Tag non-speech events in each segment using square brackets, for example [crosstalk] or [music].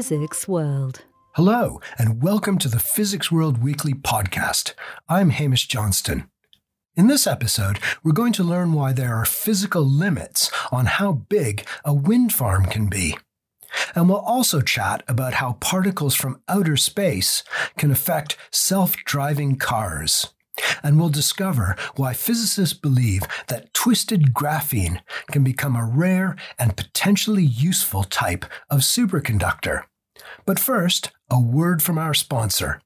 Physics World. Hello, and welcome to the Physics World Weekly podcast. I'm Hamish Johnston. In this episode, we're going to learn why there are physical limits on how big a wind farm can be. And we'll also chat about how particles from outer space can affect self driving cars. And we'll discover why physicists believe that twisted graphene can become a rare and potentially useful type of superconductor. But first, a word from our sponsor.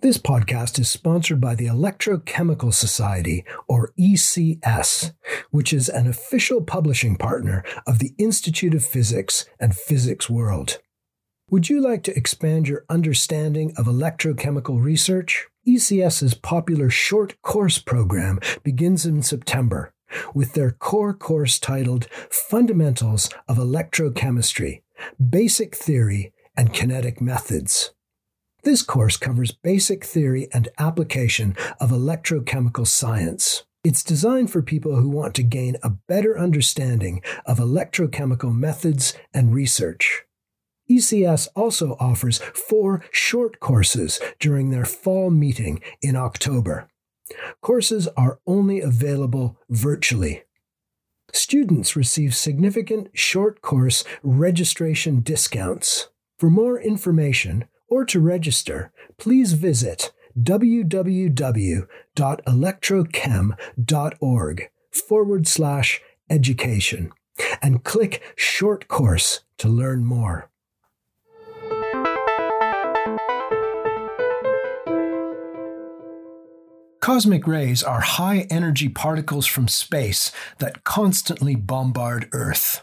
This podcast is sponsored by the Electrochemical Society, or ECS, which is an official publishing partner of the Institute of Physics and Physics World. Would you like to expand your understanding of electrochemical research? ECS's popular short course program begins in September with their core course titled Fundamentals of Electrochemistry Basic Theory and Kinetic Methods. This course covers basic theory and application of electrochemical science. It's designed for people who want to gain a better understanding of electrochemical methods and research. ECS also offers four short courses during their fall meeting in October. Courses are only available virtually. Students receive significant short course registration discounts. For more information, or to register, please visit www.electrochem.org forward slash education and click Short Course to learn more. Cosmic rays are high energy particles from space that constantly bombard Earth.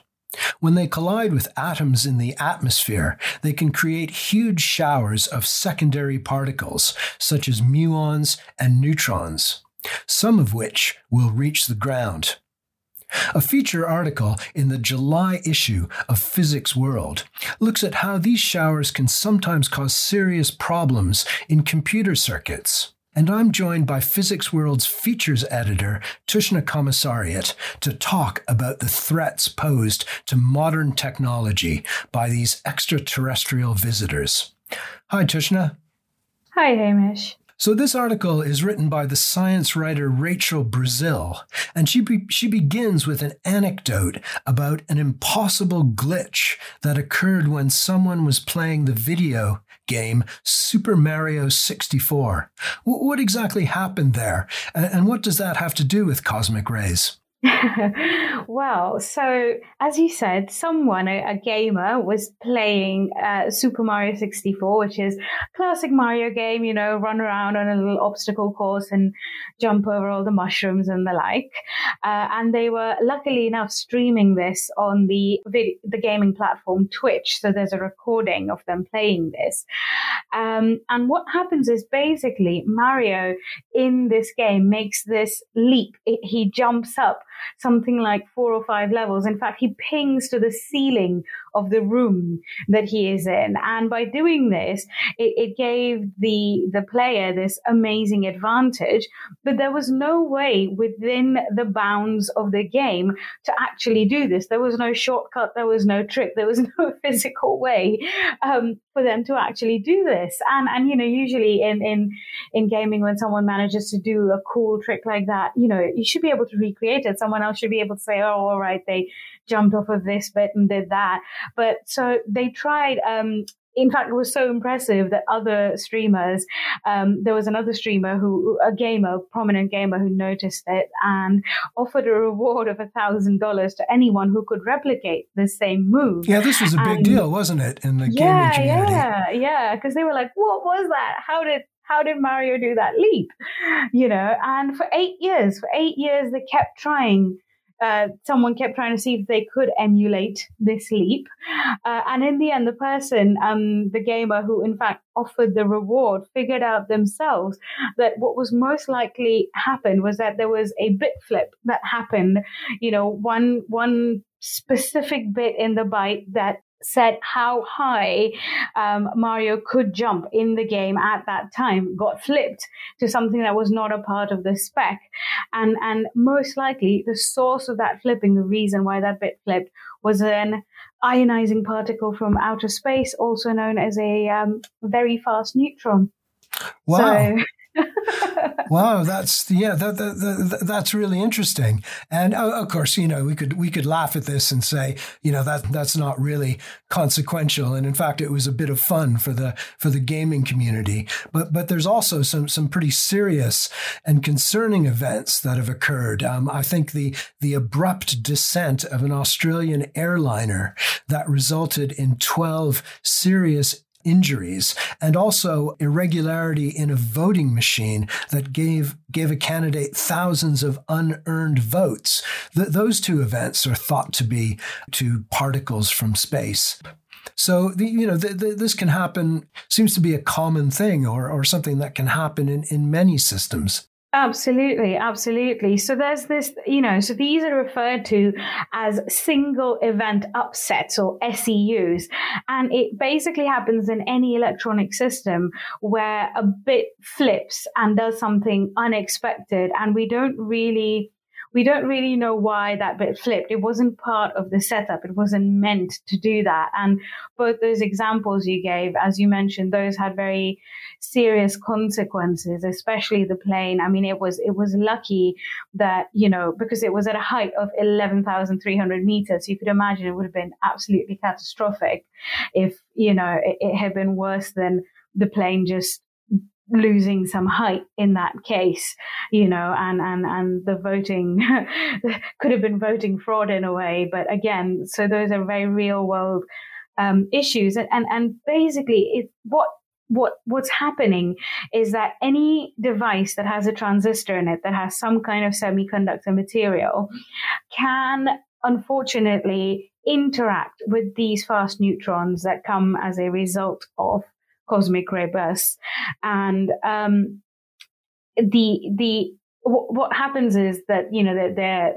When they collide with atoms in the atmosphere, they can create huge showers of secondary particles, such as muons and neutrons, some of which will reach the ground. A feature article in the July issue of Physics World looks at how these showers can sometimes cause serious problems in computer circuits and I'm joined by Physics World's features editor, Tushna Commissariat, to talk about the threats posed to modern technology by these extraterrestrial visitors. Hi, Tushna. Hi, Hamish. So this article is written by the science writer Rachel Brazil, and she be- she begins with an anecdote about an impossible glitch that occurred when someone was playing the video game Super Mario 64. W- what exactly happened there, and what does that have to do with cosmic rays? [laughs] well, so as you said, someone, a, a gamer, was playing uh, Super Mario 64, which is classic Mario game, you know, run around on a little obstacle course and jump over all the mushrooms and the like. Uh, and they were luckily enough streaming this on the the gaming platform Twitch. So there's a recording of them playing this. Um, and what happens is basically Mario in this game makes this leap. It, he jumps up something like four or five levels. In fact, he pings to the ceiling of the room that he is in. And by doing this, it, it gave the, the player this amazing advantage, but there was no way within the bounds of the game to actually do this. There was no shortcut. There was no trick. There was [laughs] no physical way um, for them to actually do this. And, and, you know, usually in, in, in gaming, when someone manages to do a cool trick like that, you know, you should be able to recreate it. Someone else should be able to say, oh, all right, they jumped off of this bit and did that. But so they tried, um, in fact, it was so impressive that other streamers, um, there was another streamer who, a gamer, prominent gamer who noticed it and offered a reward of a thousand dollars to anyone who could replicate the same move. Yeah, this was a big and, deal, wasn't it, in the yeah, gaming community? Yeah, yeah, because they were like, "What was that? How did how did Mario do that leap?" You know, and for eight years, for eight years, they kept trying uh, someone kept trying to see if they could emulate this leap. Uh, and in the end, the person, um, the gamer who in fact offered the reward, figured out themselves that what was most likely happened was that there was a bit flip that happened. You know, one one specific bit in the byte that said how high um, Mario could jump in the game at that time got flipped to something that was not a part of the spec. And, and most likely the source of that flipping, the reason why that bit flipped was an ionizing particle from outer space, also known as a um, very fast neutron. Wow. So, [laughs] wow, that's yeah, that, that, that, that's really interesting. And uh, of course, you know, we could we could laugh at this and say, you know, that that's not really consequential. And in fact, it was a bit of fun for the for the gaming community. But but there's also some some pretty serious and concerning events that have occurred. Um, I think the the abrupt descent of an Australian airliner that resulted in 12 serious injuries and also irregularity in a voting machine that gave gave a candidate thousands of unearned votes. Th- those two events are thought to be two particles from space. So the, you know the, the, this can happen seems to be a common thing or or something that can happen in, in many systems. Absolutely, absolutely. So there's this, you know, so these are referred to as single event upsets or SEUs. And it basically happens in any electronic system where a bit flips and does something unexpected and we don't really we don't really know why that bit flipped. It wasn't part of the setup. It wasn't meant to do that. And both those examples you gave, as you mentioned, those had very serious consequences, especially the plane. I mean, it was, it was lucky that, you know, because it was at a height of 11,300 meters. You could imagine it would have been absolutely catastrophic if, you know, it, it had been worse than the plane just losing some height in that case, you know, and, and, and the voting [laughs] could have been voting fraud in a way. But again, so those are very real world um, issues. And, and, and basically it, what, what, what's happening is that any device that has a transistor in it that has some kind of semiconductor material can unfortunately interact with these fast neutrons that come as a result of cosmic ray bursts. And um, the the w- what happens is that you know they're, they're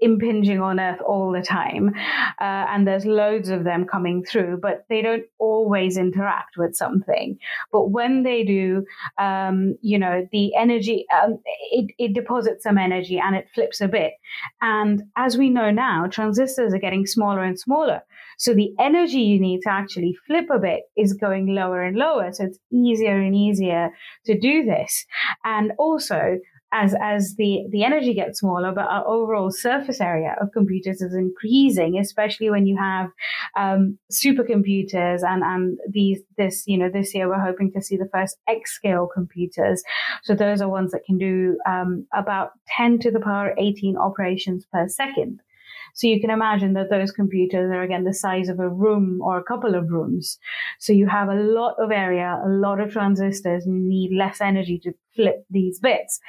impinging on Earth all the time, uh, and there's loads of them coming through, but they don't always interact with something. But when they do, um, you know, the energy um, it, it deposits some energy and it flips a bit. And as we know now, transistors are getting smaller and smaller. So the energy you need to actually flip a bit is going lower and lower. So it's easier and easier to do this. And also, as as the the energy gets smaller, but our overall surface area of computers is increasing, especially when you have um, supercomputers and and these this you know this year we're hoping to see the first exascale computers. So those are ones that can do um, about ten to the power eighteen operations per second. So you can imagine that those computers are again the size of a room or a couple of rooms. So you have a lot of area, a lot of transistors, and you need less energy to flip these bits.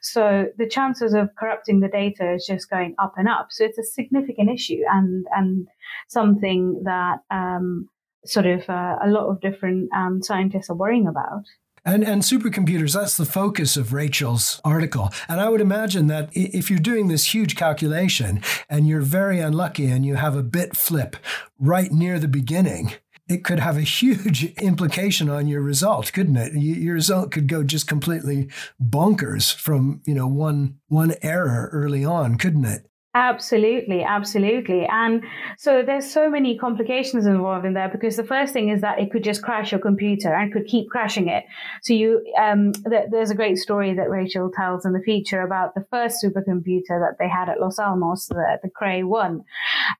So the chances of corrupting the data is just going up and up. So it's a significant issue and, and something that, um, sort of uh, a lot of different um, scientists are worrying about. And, and supercomputers, that's the focus of Rachel's article. And I would imagine that if you're doing this huge calculation and you're very unlucky and you have a bit flip right near the beginning, it could have a huge [laughs] implication on your result, couldn't it? Your result could go just completely bonkers from, you know, one one error early on, couldn't it? Absolutely, absolutely. And so there's so many complications involved in there because the first thing is that it could just crash your computer and could keep crashing it. So you, um, th- there's a great story that Rachel tells in the feature about the first supercomputer that they had at Los Alamos, the, the Cray 1.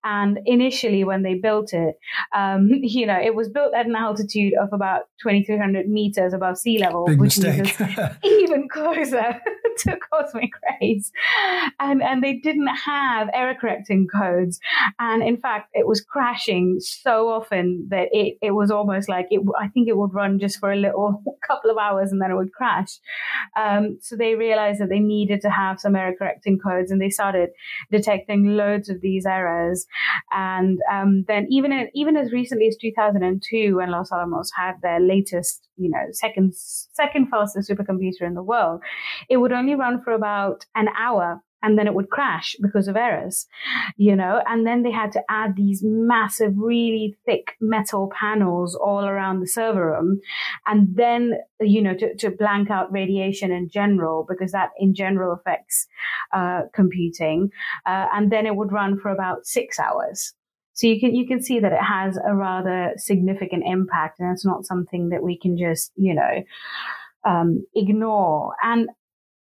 And initially when they built it, um, [laughs] you know, it was built at an altitude of about 2300 meters above sea level, Big which mistake. is [laughs] even closer [laughs] to cosmic rays. And, and they didn't have have error correcting codes. And in fact, it was crashing so often that it, it was almost like it, I think it would run just for a little [laughs] couple of hours and then it would crash. Um, so they realized that they needed to have some error correcting codes and they started detecting loads of these errors. And um, then even, in, even as recently as 2002, when Los Alamos had their latest, you know, second, second fastest supercomputer in the world, it would only run for about an hour and then it would crash because of errors, you know, and then they had to add these massive, really thick metal panels all around the server room. And then, you know, to, to blank out radiation in general, because that in general affects uh, computing. Uh, and then it would run for about six hours. So you can you can see that it has a rather significant impact, and it's not something that we can just you know um, ignore. And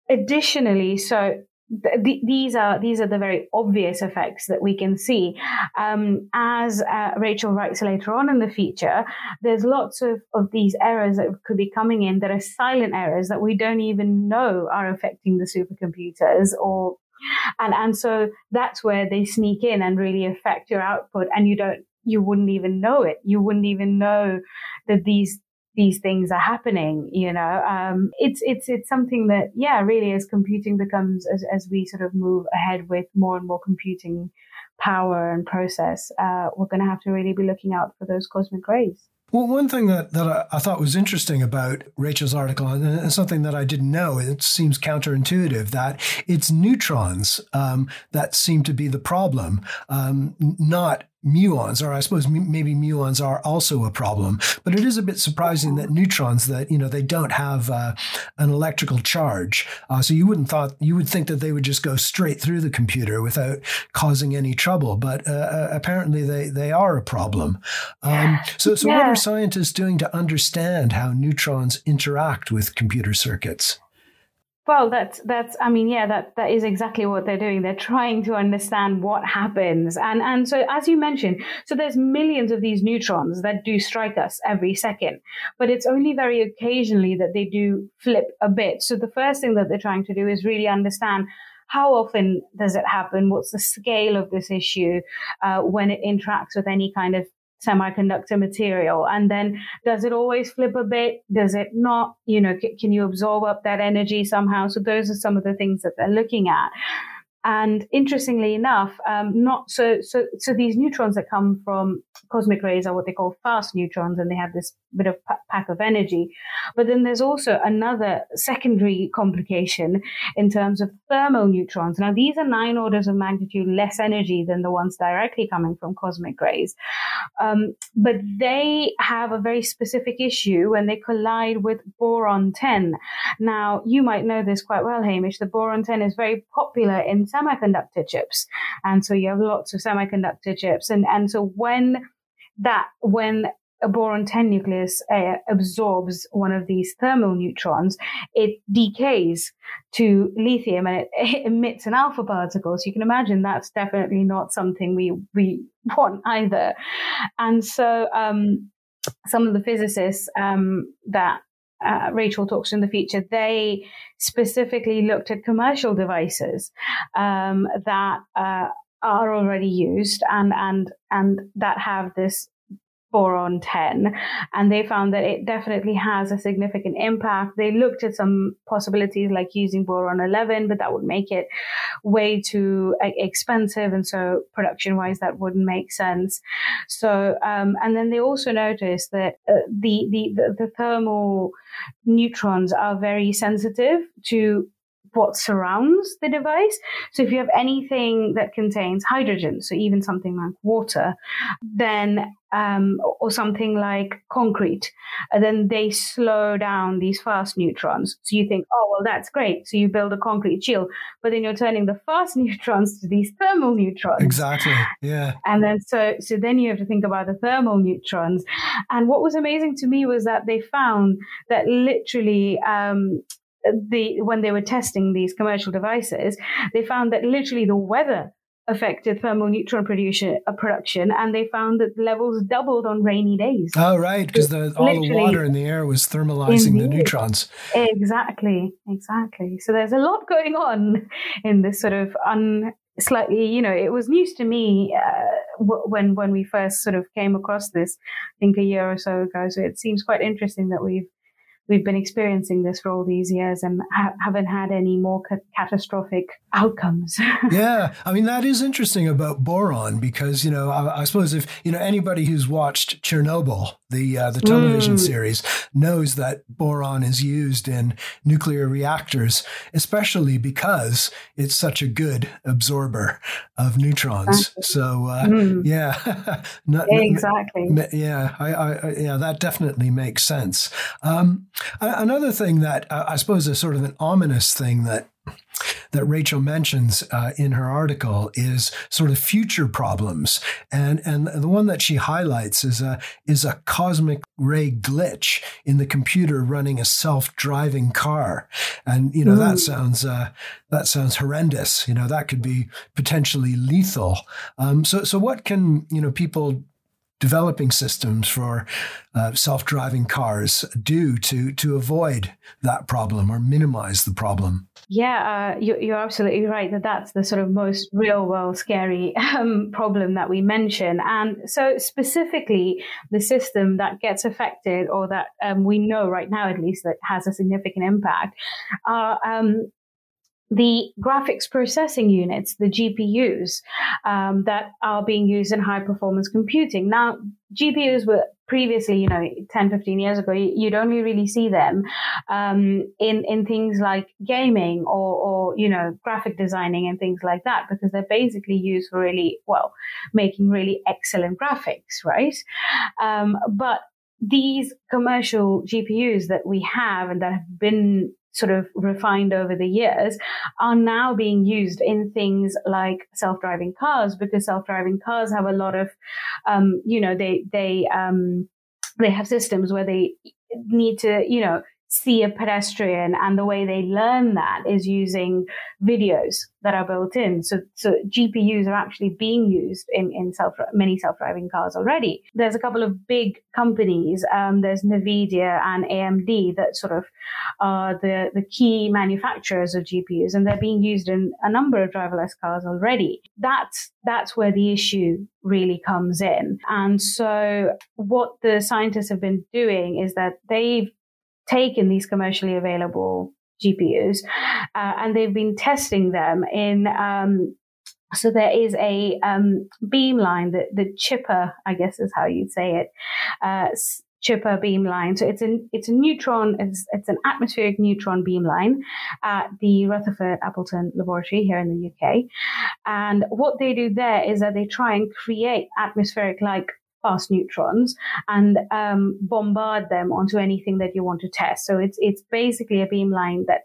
additionally, so th- these are these are the very obvious effects that we can see. Um, as uh, Rachel writes later on in the feature, there's lots of, of these errors that could be coming in that are silent errors that we don't even know are affecting the supercomputers or and and so that's where they sneak in and really affect your output and you don't you wouldn't even know it you wouldn't even know that these these things are happening you know um, it's it's it's something that yeah really as computing becomes as, as we sort of move ahead with more and more computing power and process uh, we're going to have to really be looking out for those cosmic rays. Well, one thing that, that I, thought was interesting about Rachel's article, and something that I didn't know, it seems counterintuitive, that it's neutrons um, that seem to be the problem, um, not muons, or I suppose maybe muons are also a problem. But it is a bit surprising that neutrons, that you know, they don't have uh, an electrical charge. Uh, so you wouldn't thought you would think that they would just go straight through the computer without causing any trouble. But uh, uh apparently, they they are a problem. Um, so so yeah. what are scientists doing to understand how neutrons interact with computer circuits? Well, that's that's. I mean, yeah, that that is exactly what they're doing. They're trying to understand what happens, and and so as you mentioned, so there's millions of these neutrons that do strike us every second, but it's only very occasionally that they do flip a bit. So the first thing that they're trying to do is really understand how often does it happen? What's the scale of this issue uh, when it interacts with any kind of semiconductor material. And then does it always flip a bit? Does it not? You know c- can you absorb up that energy somehow? So those are some of the things that they're looking at. And interestingly enough, um, not so, so, so these neutrons that come from cosmic rays are what they call fast neutrons and they have this bit of pack of energy. But then there's also another secondary complication in terms of thermal neutrons. Now, these are nine orders of magnitude less energy than the ones directly coming from cosmic rays. Um, but they have a very specific issue when they collide with boron 10. Now, you might know this quite well, Hamish. The boron 10 is very popular in semiconductor chips. And so you have lots of semiconductor chips. And, and so when that, when a boron 10 nucleus uh, absorbs one of these thermal neutrons, it decays to lithium and it, [laughs] it, emits an alpha particle. So you can imagine that's definitely not something we, we want either. And so, um, some of the physicists um, that uh, Rachel talks to in the future, they specifically looked at commercial devices um, that uh, are already used and and and that have this boron 10 and they found that it definitely has a significant impact. They looked at some possibilities like using boron 11 but that would make it way too expensive and so production wise that wouldn't make sense. So um, and then they also noticed that uh, the, the the thermal neutrons are very sensitive to what surrounds the device. So if you have anything that contains hydrogen, so even something like water, then um, or something like concrete, and then they slow down these fast neutrons. So you think, oh well, that's great. So you build a concrete shield, but then you're turning the fast [laughs] neutrons to these thermal neutrons. Exactly. Yeah. And then so so then you have to think about the thermal neutrons. And what was amazing to me was that they found that literally um, the when they were testing these commercial devices, they found that literally the weather affected thermal neutron production, uh, production and they found that the levels doubled on rainy days. Oh, right, because all the water in the air was thermalizing the neutrons. Exactly, exactly. So there's a lot going on in this sort of un, slightly, you know, it was news to me uh, when when we first sort of came across this, I think a year or so ago. So it seems quite interesting that we've we've been experiencing this for all these years and ha- haven't had any more ca- catastrophic outcomes. [laughs] yeah, I mean that is interesting about boron because you know I, I, suppose if you know anybody who's watched Chernobyl, the uh, the television mm. series, knows that boron is used in nuclear reactors, especially because it's such a good absorber of neutrons. So uh, mm. yeah, [laughs] not, exactly. yeah, I, I, yeah, that definitely makes sense. Um, another thing that uh, I suppose is sort of an ominous thing that that Rachel mentions uh, in her article is sort of future problems, and and the one that she highlights is a is a cosmic ray glitch in the computer running a self driving car, and you know mm. that sounds uh, that sounds horrendous. You know that could be potentially lethal. Um, so so what can you know people developing systems for uh, self-driving cars do to to avoid that problem or minimize the problem? Yeah, uh, you, you're absolutely right that that's the sort of most real world scary um, problem that we mention. And so, specifically, the system that gets affected or that um, we know right now, at least, that has a significant impact are um, the graphics processing units, the GPUs, um, that are being used in high performance computing. Now, GPUs were previously, you know, 10, 15 years ago, you'd only really see them um, in, in things like gaming or, or, you know, graphic designing and things like that, because they're basically used for really, well, making really excellent graphics, right? Um, but these commercial GPUs that we have and that have been sort of refined over the years are now being used in things like self-driving cars because self-driving cars have a lot of um, you know they they um, they have systems where they need to you know see a pedestrian and the way they learn that is using videos that are built in. So, so GPUs are actually being used in, in self, many self-driving cars already. There's a couple of big companies. Um, there's NVIDIA and AMD that sort of are the, the key manufacturers of GPUs and they're being used in a number of driverless cars already. That's, that's where the issue really comes in. And so what the scientists have been doing is that they've taken these commercially available GPUs uh, and they've been testing them in. Um, so there is a um, beamline, the, the ChipIr, I guess is how you'd say it, uh, ChipIr beamline. So it's a it's a neutron, it's, it's an atmospheric neutron beamline at the Rutherford Appleton Laboratory here in the UK. And what they do there is that they try and create atmospheric like fast neutrons and um, bombard them onto anything that you want to test. So it's it's basically a beamline that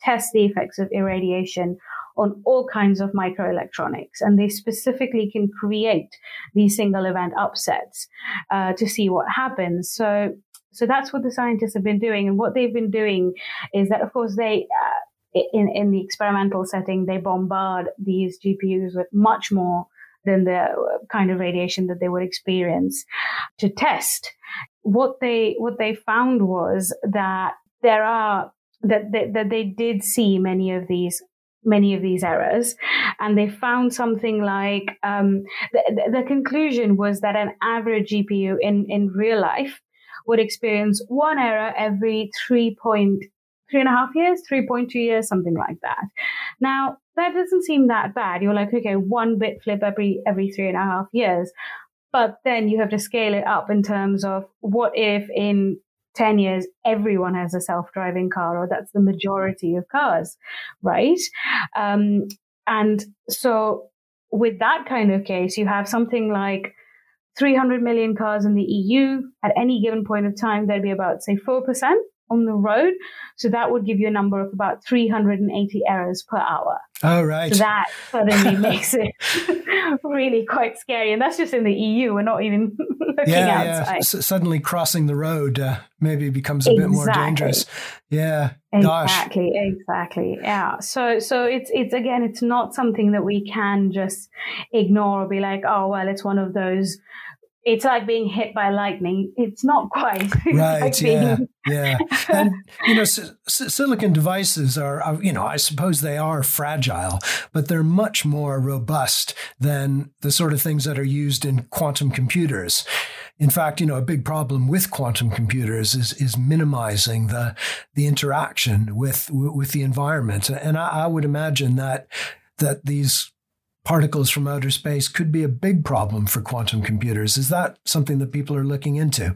tests the effects of irradiation on all kinds of microelectronics, and they specifically can create these single event upsets uh, to see what happens. So. So that's what the scientists have been doing, and what they've been doing is that, of course, they uh, in in the experimental setting they bombard these GPUs with much more than the kind of radiation that they would experience to test. What they what they found was that there are that that, that they did see many of these many of these errors and they found something like um, the, the conclusion was that an average gpu in, in real life would experience one error every three point three and a half years 3.2 years something like that now that doesn't seem that bad. You're like, okay, one bit flip every every three and a half years. But then you have to scale it up in terms of what if in 10 years everyone has a self-driving car or that's the majority of cars right um, and so with that kind of case you have something like 300 million cars in the eu at any given point of time there'd be about say 4% on the road. So that would give you a number of about 380 errors per hour. Oh, right. So that suddenly [laughs] makes it [laughs] really quite scary. And that's just in the EU. We're not even [laughs] looking yeah, outside. Yeah. S- suddenly crossing the road uh, maybe becomes a exactly. bit more dangerous. Yeah. Exactly. Gosh. Exactly. Yeah. So, so it's, it's again, it's not something that we can just ignore or be like, oh, well, it's one of those it's like being hit by lightning. It's not quite. [laughs] right. like yeah. [laughs] yeah. And, you know, s- silicon devices are, uh, you know, I suppose they are fragile, but they're much more robust than the sort of things that are used in quantum computers. In fact, you know, a big problem with quantum computers is, is minimizing the, the interaction with, with the environment. And I, I would imagine that, that these particles from outer space could be a big problem for quantum computers. Is that something that people are looking into?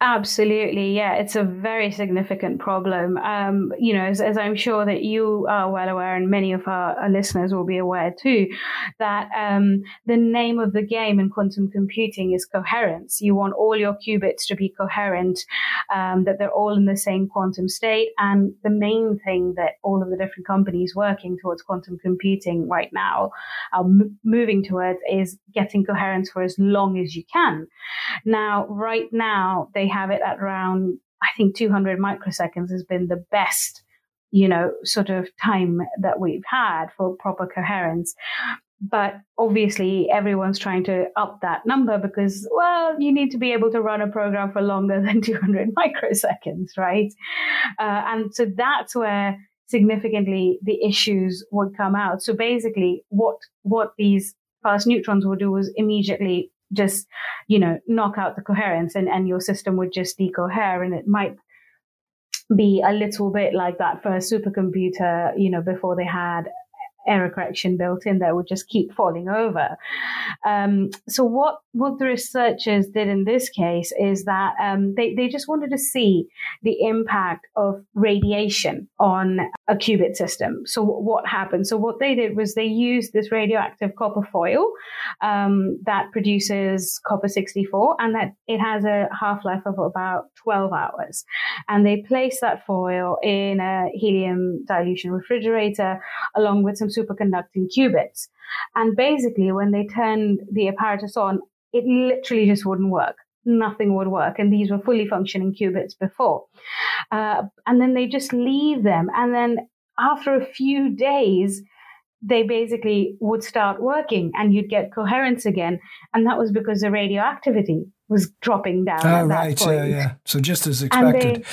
Absolutely, yeah, it's a very significant problem. Um, you know, as, as, I'm sure that you are well aware, and many of our, our listeners will be aware too, that um, the name of the game in quantum computing is coherence. You want all your qubits to be coherent, um, that they're all in the same quantum state. And the main thing that all of the different companies working towards quantum computing right now are m- moving towards is getting coherence for as long as you can. Now, right now, they have it at around, I think 200 microseconds has been the best, you know, sort of time that we've had for proper coherence. But obviously, everyone's trying to up that number because, well, you need to be able to run a program for longer [laughs] than 200 microseconds, right? Uh, and so that's where significantly the issues would come out. So basically, what what these fast neutrons will do is immediately just, you know, knock out the coherence and, and your system would just decohere and it might be a little bit like that for a supercomputer, you know, before they had error correction built in that would just keep falling over. Um, so what what the researchers did in this case is that um, they they just wanted to see the impact of radiation on a qubit system. So what happened? So what they did was they used this radioactive copper foil um, that produces copper 64 and that it has a half life of about 12 hours, and they placed that foil in a helium dilution refrigerator along with some superconducting qubits. And basically, when they turned the apparatus on, it literally just wouldn't work. Nothing would work. And these were fully functioning qubits before. Uh, and then they just leave them. And then after a few days, they basically would start working and you'd get coherence again. And that was because the radioactivity was dropping down. Oh, right. Yeah, yeah. So just as expected.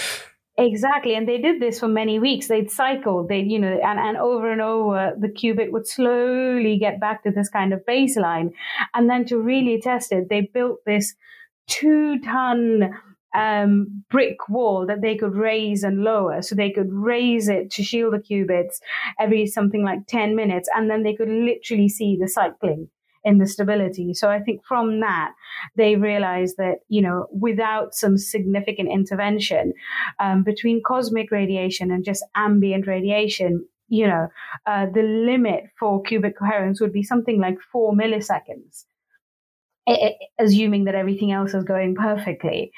Exactly. And they did this for many weeks. They'd cycle, they, you know, and, and over and over, the qubit would slowly get back to this kind of baseline. And then to really test it, they built this two ton um, brick wall that they could raise and lower. So they could raise it to shield the qubits every something like 10 minutes. And then they could literally see the cycling in the stability. So I think from that, they realized that, you know, without some significant intervention um, between cosmic radiation and just ambient radiation, you know, uh, the limit for qubit coherence would be something like four milliseconds. Assuming that everything else is going perfectly.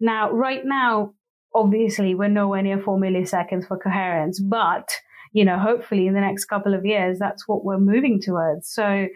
Now, right now, obviously, we're nowhere near four milliseconds for coherence, but you know, hopefully in the next couple of years, that's what we're moving towards. So,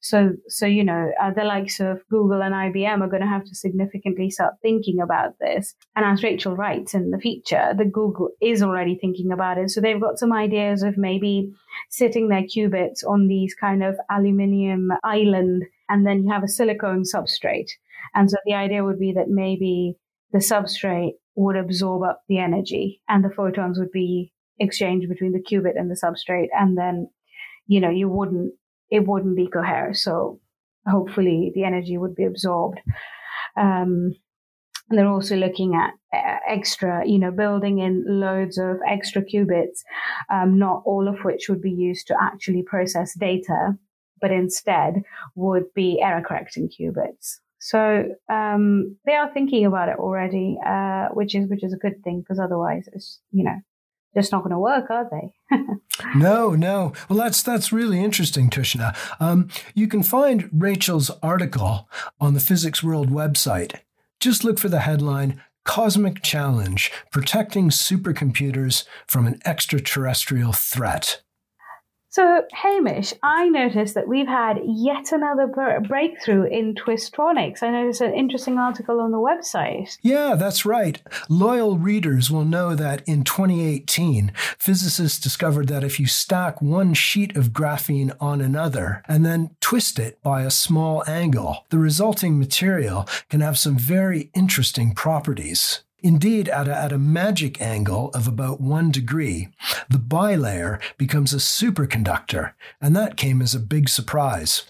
so, so, you know, uh, the likes of Google and IBM are going to have to significantly start thinking about this. And as Rachel writes in the feature, the Google is already thinking about it. So they've got some ideas of maybe sitting their qubits on these kind of aluminium island, and then you have a silicone substrate. And so the idea would be that maybe the substrate would absorb up the energy and the photons would be exchanged between the qubit and the substrate. And then you know you wouldn't it wouldn't be coherent. So hopefully the energy would be absorbed. Um, and they're also looking at uh, extra, you know, building in loads of extra qubits, um, not all of which would be used to actually process data, but instead would be error correcting qubits. So um, they are thinking about it already, uh, which is which is a good thing because otherwise, it's you know, just not going to work, are they? [laughs] no, no. Well, that's that's really interesting, Tushna. Um, you can find Rachel's article on the Physics World website. Just look for the headline Cosmic Challenge Protecting Supercomputers from an Extraterrestrial Threat. So, Hamish, I noticed that we've had yet another breakthrough in twistronics. I noticed an interesting article on the website. Yeah, that's right. Loyal readers will know that in 2018, physicists discovered that if you stack one sheet of graphene on another and then twist it by a small angle, the resulting material can have some very interesting properties. Indeed, at a, at a magic angle of about one degree, the bilayer becomes a superconductor, and that came as a big surprise.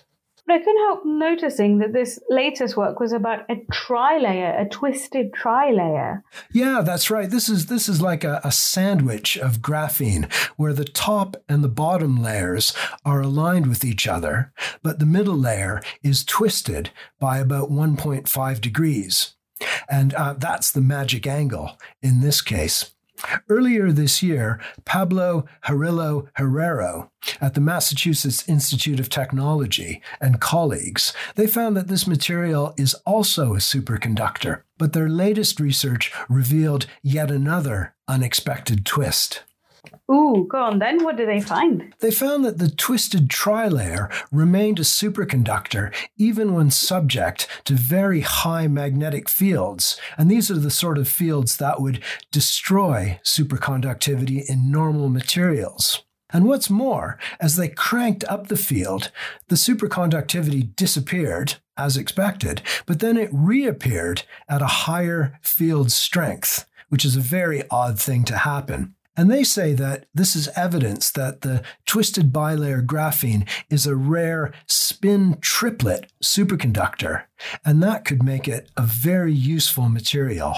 But I couldn't help noticing that this latest work was about a trilayer, a twisted trilayer. Yeah, that's right. This is this is like a, a sandwich of graphene, where the top and the bottom layers are aligned with each other, but the middle layer is twisted by about 1.5 degrees. And uh, that's the magic angle in this case. Earlier this year, Pablo Jarillo Herrero at the Massachusetts Institute of Technology and colleagues, they found that this material is also a superconductor, but their latest research revealed yet another unexpected twist. Ooh, go on then. What did they find? They found that the twisted trilayer remained a superconductor even when subject to very high magnetic fields. And these are the sort of fields that would destroy superconductivity in normal materials. And what's more, as they cranked up the field, the superconductivity disappeared, as expected, but then it reappeared at a higher field strength, which is a very odd thing to happen. And they say that this is evidence that the twisted bilayer graphene is a rare spin triplet superconductor, and that could make it a very useful material.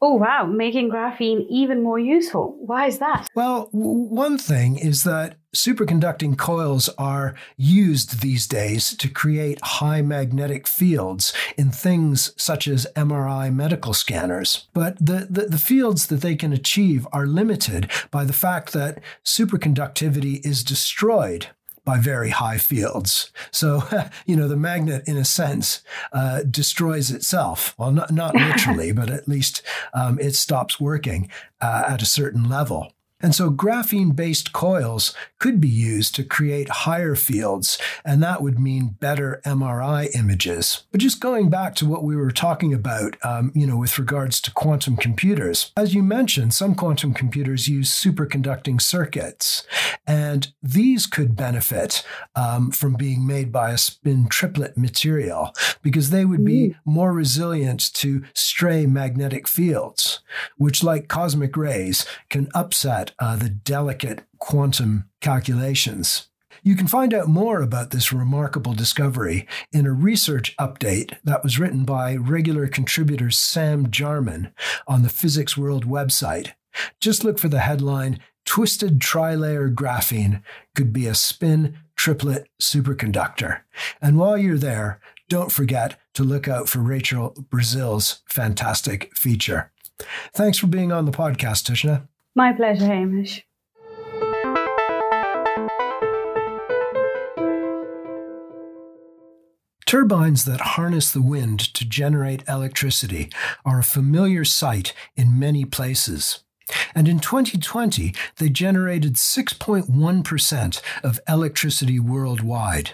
Oh, wow, making graphene even more useful. Why is that? Well, one thing is that superconducting coils are used these days to create high magnetic fields in things such as MRI medical scanners. But the, the, the, fields that they can achieve are limited by the fact that superconductivity is destroyed by very high fields. So, [laughs] you know, the magnet, in a sense, uh, destroys itself. Well, not, not literally, [laughs] but at least um, it stops working uh, at a certain level. And so graphene based coils could be used to create higher fields, and that would mean better MRI images. But just going back to what we were talking about, um, you know, with regards to quantum computers, as you mentioned, some quantum computers use superconducting circuits, and these could benefit um, from being made by a spin triplet material because they would be more resilient to stray magnetic fields, which, like cosmic rays, can upset uh, the delicate quantum calculations. You can find out more about this remarkable discovery in a research update that was written by regular contributor Sam Jarman on the Physics World website. Just look for the headline Twisted Trilayer Graphene Could Be a Spin Triplet Superconductor. And while you're there, don't forget to look out for Rachel Brazil's fantastic feature. Thanks for being on the podcast, Tushna. My pleasure, Hamish. Turbines that harness the wind to generate electricity are a familiar sight in many places. And in 2020, they generated 6.1% of electricity worldwide.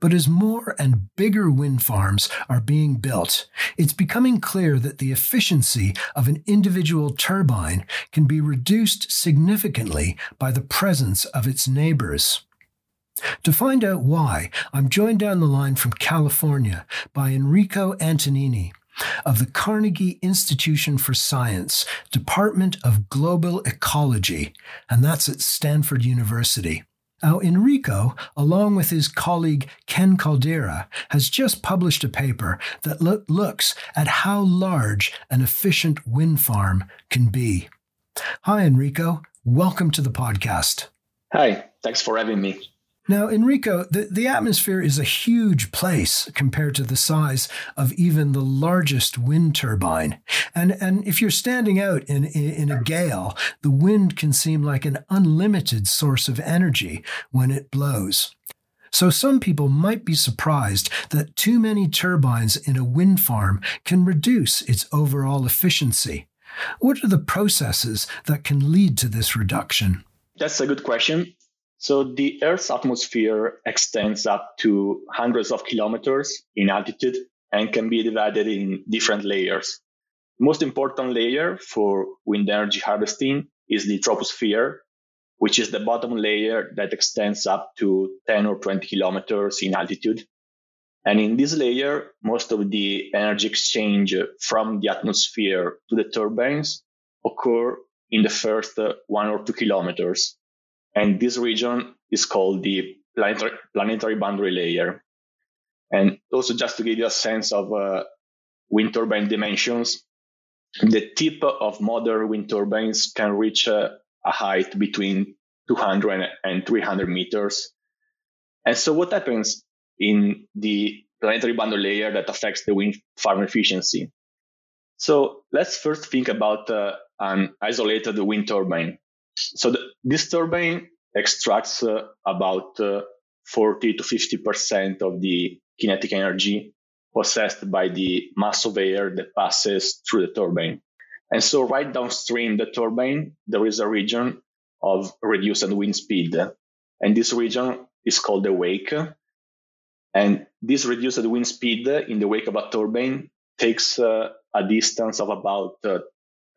But as more and bigger wind farms are being built, it's becoming clear that the efficiency of an individual turbine can be reduced significantly by the presence of its neighbors. To find out why, I'm joined down the line from California by Enrico Antonini of the Carnegie Institution for Science, Department of Global Ecology, and that's at Stanford University. Now, Enrico, along with his colleague Ken Caldeira, has just published a paper that lo- looks at how large an efficient wind farm can be. Hi, Enrico. Welcome to the podcast. Hi, thanks for having me. Now, Enrico, the, the atmosphere is a huge place compared to the size of even the largest wind turbine. And, and if you're standing out in, in, in a gale, the wind can seem like an unlimited source of energy when it blows. So some people might be surprised that too many turbines in a wind farm can reduce its overall efficiency. What are the processes that can lead to this reduction? That's a good question. So the Earth's atmosphere extends up to hundreds of kilometers in altitude and can be divided in different layers. Most important layer for wind energy harvesting is the troposphere, which is the bottom layer that extends up to 10 or 20 kilometers in altitude. And in this layer, most of the energy exchange from the atmosphere to the turbines occur in the first uh, one or two kilometers. And this region is called the planetary, planetary boundary layer. And also just to give you a sense of uh, wind turbine dimensions, the tip of modern wind turbines can reach uh, a height between 200 and 300 meters. And so what happens in the planetary boundary layer that affects the wind farm efficiency? So let's first think about uh, an isolated wind turbine. So the, this turbine extracts uh, about uh, 40 to 50% of the kinetic energy possessed by the mass of air that passes through the turbine. And so right downstream the turbine, there is a region of reduced wind speed. And this region is called the wake. And this reduced wind speed in the wake of a turbine takes uh, a distance of about uh,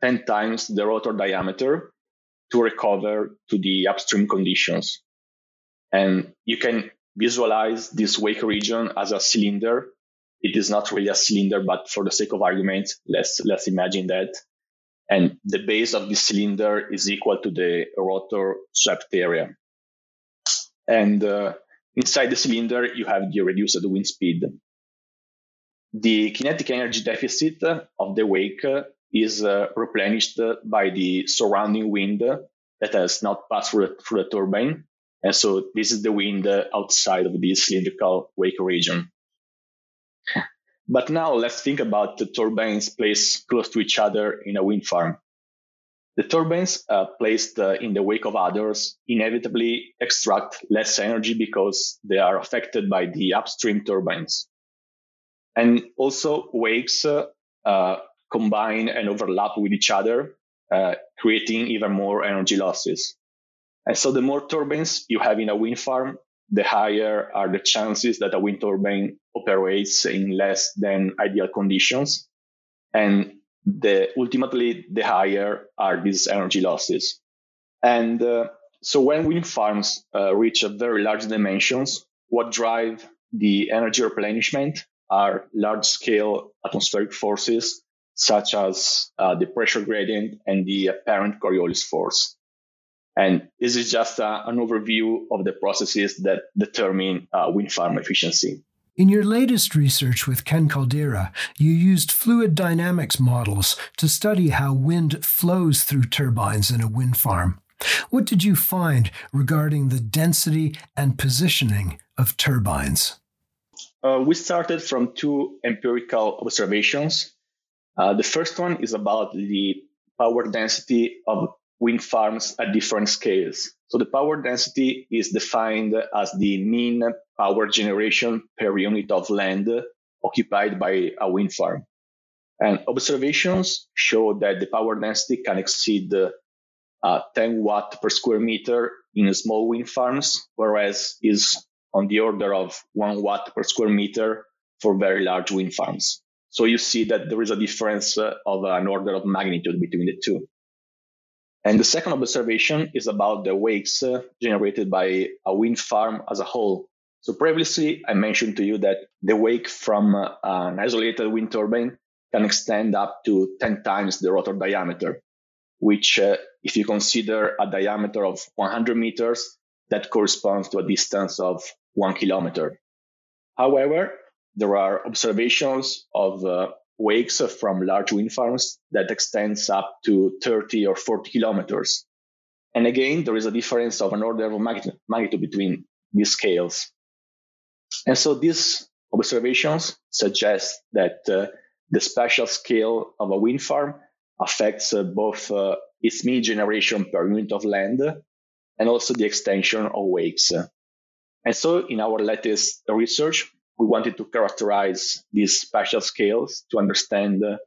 10 times the rotor diameter to recover to the upstream conditions. And you can visualize this wake region as a cylinder. It is not really a cylinder, but for the sake of argument, let's, let's imagine that. And the base of the cylinder is equal to the rotor swept area. And uh, inside the cylinder, you have the reduced wind speed. The kinetic energy deficit of the wake is uh, replenished by the surrounding wind that has not passed through the, through the turbine. And so this is the wind outside of the cylindrical wake region. But now let's think about the turbines placed close to each other in a wind farm. The turbines uh, placed uh, in the wake of others inevitably extract less energy because they are affected by the upstream turbines. And also wakes uh, combine and overlap with each other, uh, creating even more energy losses. And so the more turbines you have in a wind farm, the higher are the chances that a wind turbine operates in less than ideal conditions. And the ultimately the higher are these energy losses. And uh, so when wind farms uh, reach very large dimensions, what drive the energy replenishment are large scale atmospheric forces such as uh, the pressure gradient and the apparent Coriolis force. And this is just uh, an overview of the processes that determine uh, wind farm efficiency. In your latest research with Ken Caldeira, you used fluid dynamics models to study how wind flows through turbines in a wind farm. What did you find regarding the density and positioning of turbines? Uh, we started from two empirical observations uh, the first one is about the power density of wind farms at different scales. So the power density is defined as the mean power generation per unit of land occupied by a wind farm. And observations show that the power density can exceed uh, 10 watt per square meter in small wind farms, whereas is on the order of 1 watt per square meter for very large wind farms. So you see that there is a difference uh, of an order of magnitude between the two. And the second observation is about the wakes uh, generated by a wind farm as a whole. So previously, I mentioned to you that the wake from uh, an isolated wind turbine can extend up to 10 times the rotor diameter, which, uh, if you consider a diameter of 100 meters, that corresponds to a distance of one kilometer. However, there are observations of uh, wakes from large wind farms that extends up to 30 or 40 kilometers. And again, there is a difference of an order of magnitude between these scales. And so these observations suggest that uh, the spatial scale of a wind farm affects uh, both uh, its mean generation per unit of land and also the extension of wakes. And so in our latest research, we wanted to characterize these spatial scales to understand uh,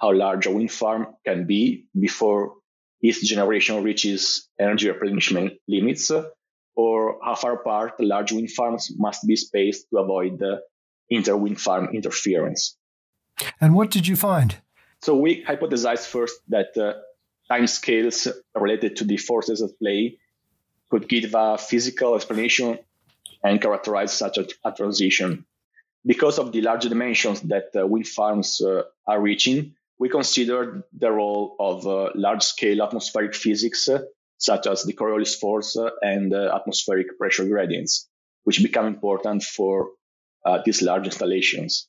how large a wind farm can be before its generation reaches energy replenishment limits, or how far apart large wind farms must be spaced to avoid the inter-wind farm interference. And what did you find? So we hypothesized first that uh, time scales related to the forces at play could give a physical explanation and characterize such a, a transition. Because of the large dimensions that uh, wind farms uh, are reaching, we considered the role of uh, large scale atmospheric physics, such as the Coriolis force and atmospheric pressure gradients, which become important for these large installations.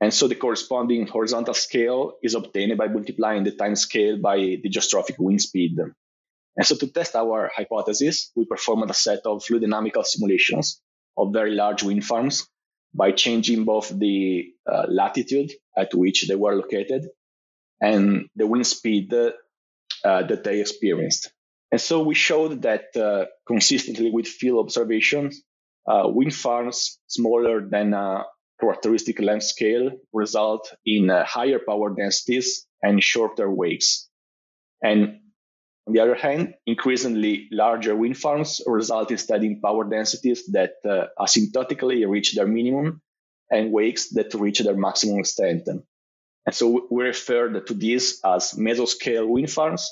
And so the corresponding horizontal scale is obtained by multiplying the time scale by the geostrophic wind speed. And so to test our hypothesis, we performed a set of fluid dynamical simulations of very large wind farms by changing both the uh, latitude at which they were located and the wind speed uh, that they experienced. And so we showed that uh, consistently with field observations, uh, wind farms smaller than a characteristic length scale result in uh, higher power densities and shorter wakes. And on the other hand, increasingly larger wind farms result instead in power densities that uh, asymptotically reach their minimum and wakes that reach their maximum extent. And so we refer to these as mesoscale wind farms,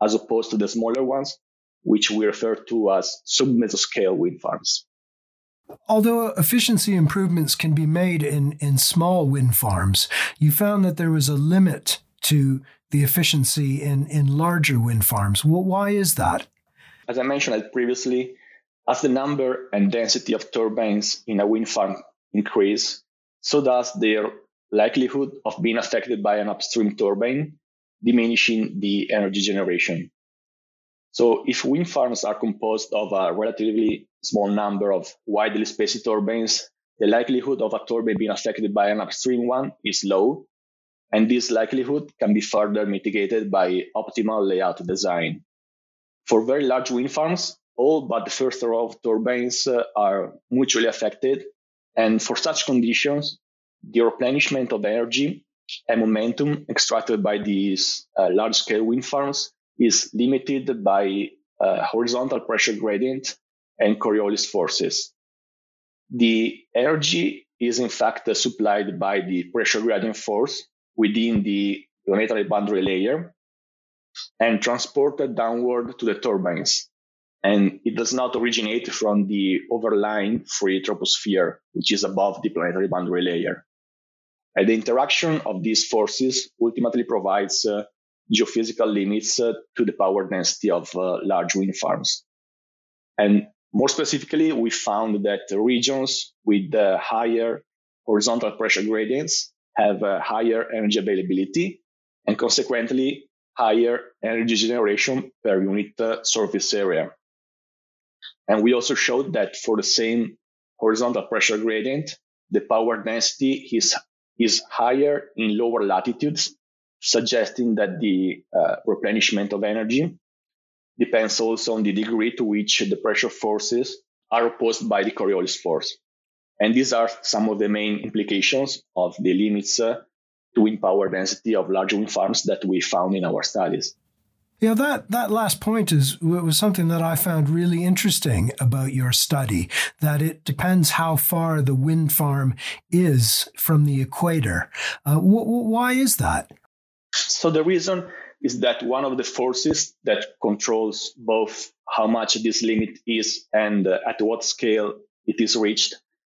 as opposed to the smaller ones, which we refer to as submesoscale wind farms. Although efficiency improvements can be made in, in small wind farms, you found that there was a limit to the efficiency in, in larger wind farms. Well, why is that? As I mentioned previously, as the number and density of turbines in a wind farm increase, so does their likelihood of being affected by an upstream turbine, diminishing the energy generation. So if wind farms are composed of a relatively small number of widely spaced turbines, the likelihood of a turbine being affected by an upstream one is low, and this likelihood can be further mitigated by optimal layout design. For very large wind farms, all but the first row of turbines uh, are mutually affected. And for such conditions, the replenishment of energy and momentum extracted by these uh, large scale wind farms is limited by uh, horizontal pressure gradient and Coriolis forces. The energy is in fact supplied by the pressure gradient force within the planetary boundary layer and transported downward to the turbines. And it does not originate from the overlying free troposphere, which is above the planetary boundary layer. And the interaction of these forces ultimately provides uh, geophysical limits uh, to the power density of uh, large wind farms. And more specifically, we found that regions with higher horizontal pressure gradients have a higher energy availability and consequently higher energy generation per unit uh, surface area. And we also showed that for the same horizontal pressure gradient, the power density is, is higher in lower latitudes, suggesting that the uh, replenishment of energy depends also on the degree to which the pressure forces are opposed by the Coriolis force. And these are some of the main implications of the limits uh, to wind power density of large wind farms that we found in our studies. Yeah, that, that last point is was something that I found really interesting about your study. That it depends how far the wind farm is from the equator. Uh, wh- why is that? So the reason is that one of the forces that controls both how much this limit is and uh, at what scale it is reached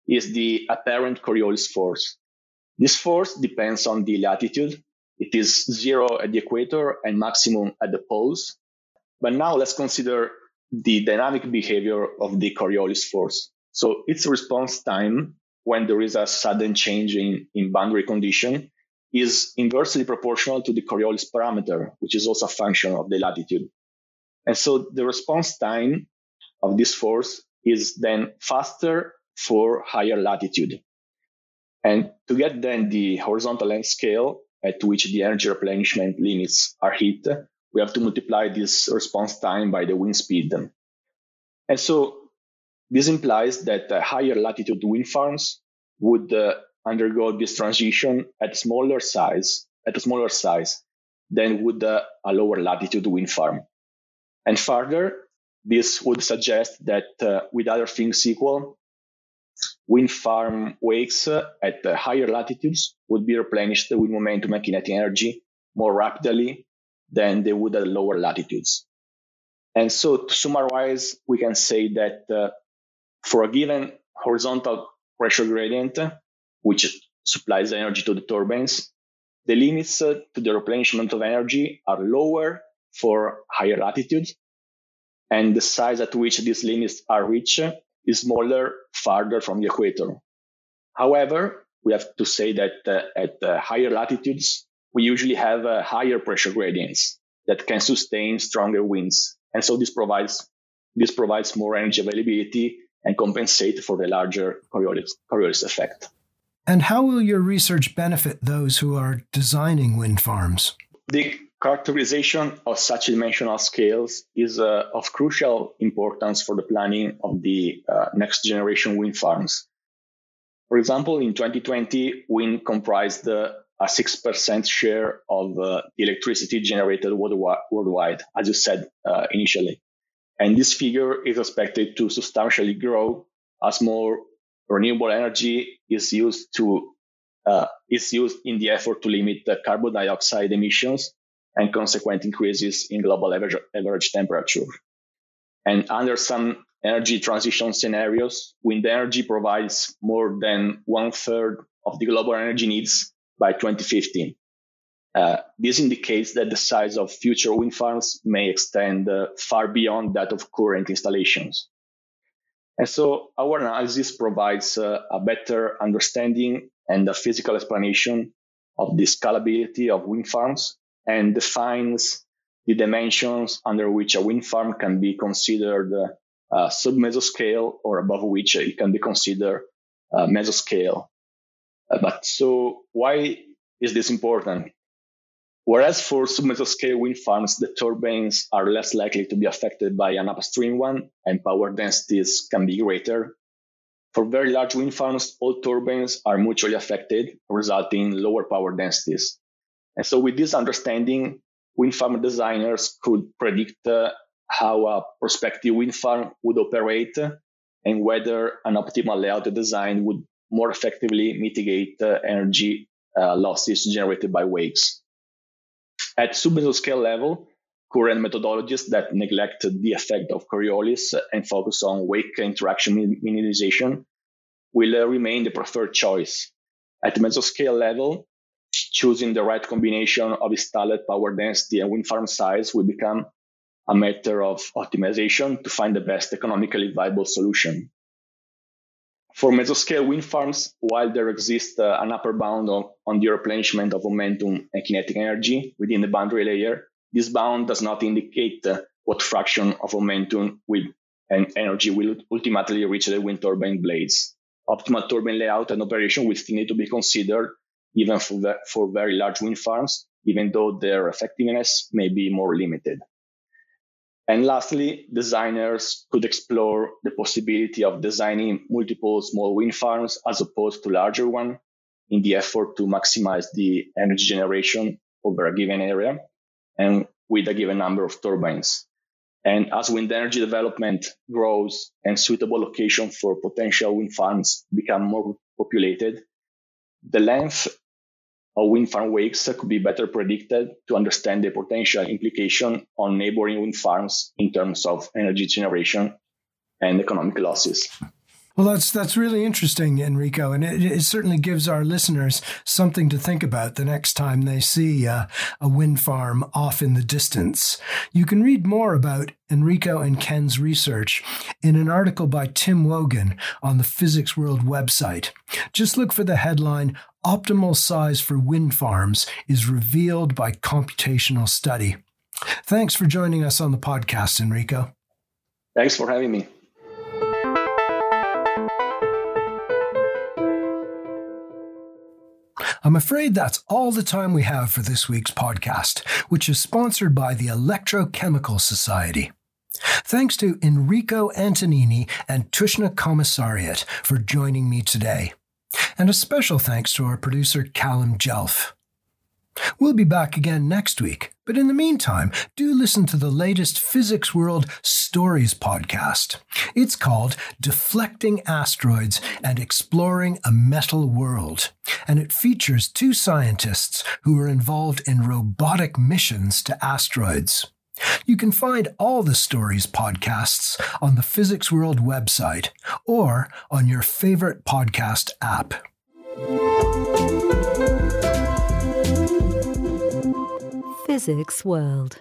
is the apparent Coriolis force. This force depends on the latitude. It is zero at the equator and maximum at the poles. But now let's consider the dynamic behavior of the Coriolis force. So its response time when there is a sudden change in, in boundary condition is inversely proportional to the Coriolis parameter, which is also a function of the latitude. And so the response time of this force is then faster for higher latitude. And to get then the horizontal length scale at which the energy replenishment limits are hit, we have to multiply this response time by the wind speed. And so this implies that uh, higher latitude wind farms would uh, undergo this transition at smaller size, at a smaller size than would uh, a lower latitude wind farm. And further, this would suggest that uh, with other things equal, wind farm wakes uh, at higher latitudes would be replenished with momentum and kinetic energy more rapidly than they would at lower latitudes. And so to summarize, we can say that uh, for a given horizontal pressure gradient, which supplies energy to the turbines, the limits uh, to the replenishment of energy are lower for higher latitudes, and the size at which these limits are reached is smaller farther from the equator. However, we have to say that uh, at uh, higher latitudes, we usually have uh, higher pressure gradients that can sustain stronger winds. And so this provides, this provides more energy availability and compensate for the larger Coriolis, Coriolis effect. And how will your research benefit those who are designing wind farms? The characterization of such dimensional scales is uh, of crucial importance for the planning of the uh, next generation wind farms. For example, in 2020, wind comprised uh, a 6% share of uh, the electricity generated worldwide, as you said uh, initially. And this figure is expected to substantially grow as more renewable energy is used to uh, is used in the effort to limit the carbon dioxide emissions and consequent increases in global average, average temperature. And under some energy transition scenarios, wind energy provides more than one third of the global energy needs by 2015. Uh, this indicates that the size of future wind farms may extend uh, far beyond that of current installations. And so our analysis provides uh, a better understanding and a physical explanation of the scalability of wind farms and defines the dimensions under which a wind farm can be considered uh, sub-mesoscale or above which it can be considered uh, mesoscale. Uh, but so why is this important? Whereas for submesoscale wind farms, the turbines are less likely to be affected by an upstream one and power densities can be greater. For very large wind farms, all turbines are mutually affected, resulting in lower power densities. And so with this understanding, wind farm designers could predict uh, how a prospective wind farm would operate and whether an optimal layout design would more effectively mitigate uh, energy uh, losses generated by wakes. At submesoscale level, current methodologies that neglect the effect of Coriolis and focus on wake interaction minimization will uh, remain the preferred choice. At mesoscale level, choosing the right combination of installed power density and wind farm size will become a matter of optimization to find the best economically viable solution. For mesoscale wind farms, while there exists uh, an upper bound on, on the replenishment of momentum and kinetic energy within the boundary layer, this bound does not indicate uh, what fraction of momentum will, and energy will ultimately reach the wind turbine blades. Optimal turbine layout and operation will still need to be considered even for, for very large wind farms, even though their effectiveness may be more limited. And lastly, designers could explore the possibility of designing multiple small wind farms as opposed to larger one in the effort to maximize the energy generation over a given area and with a given number of turbines. And as wind energy development grows and suitable locations for potential wind farms become more populated, the length of wind farm wakes could be better predicted to understand the potential implication on neighboring wind farms in terms of energy generation and economic losses. Well, that's that's really interesting, Enrico, and it, it, certainly gives our listeners something to think about the next time they see uh, a wind farm off in the distance. You can read more about Enrico and Ken's research in an article by Tim Wogan on the Physics World website. Just look for the headline "Optimal size for wind farms is revealed by computational study." Thanks for joining us on the podcast, Enrico. Thanks for having me. I'm afraid that's all the time we have for this week's podcast, which is sponsored by the Electrochemical Society. Thanks to Enrico Antonini and Tushna Commissariat for joining me today. And a special thanks to our producer, Callum Jelf. We'll be back again next week, but in the meantime, do listen to the latest Physics World Stories podcast. It's called Deflecting Asteroids and Exploring a Metal World, and it features two scientists who are involved in robotic missions to asteroids. You can find all the stories podcasts on the Physics World website or on your favorite podcast app. Physics World.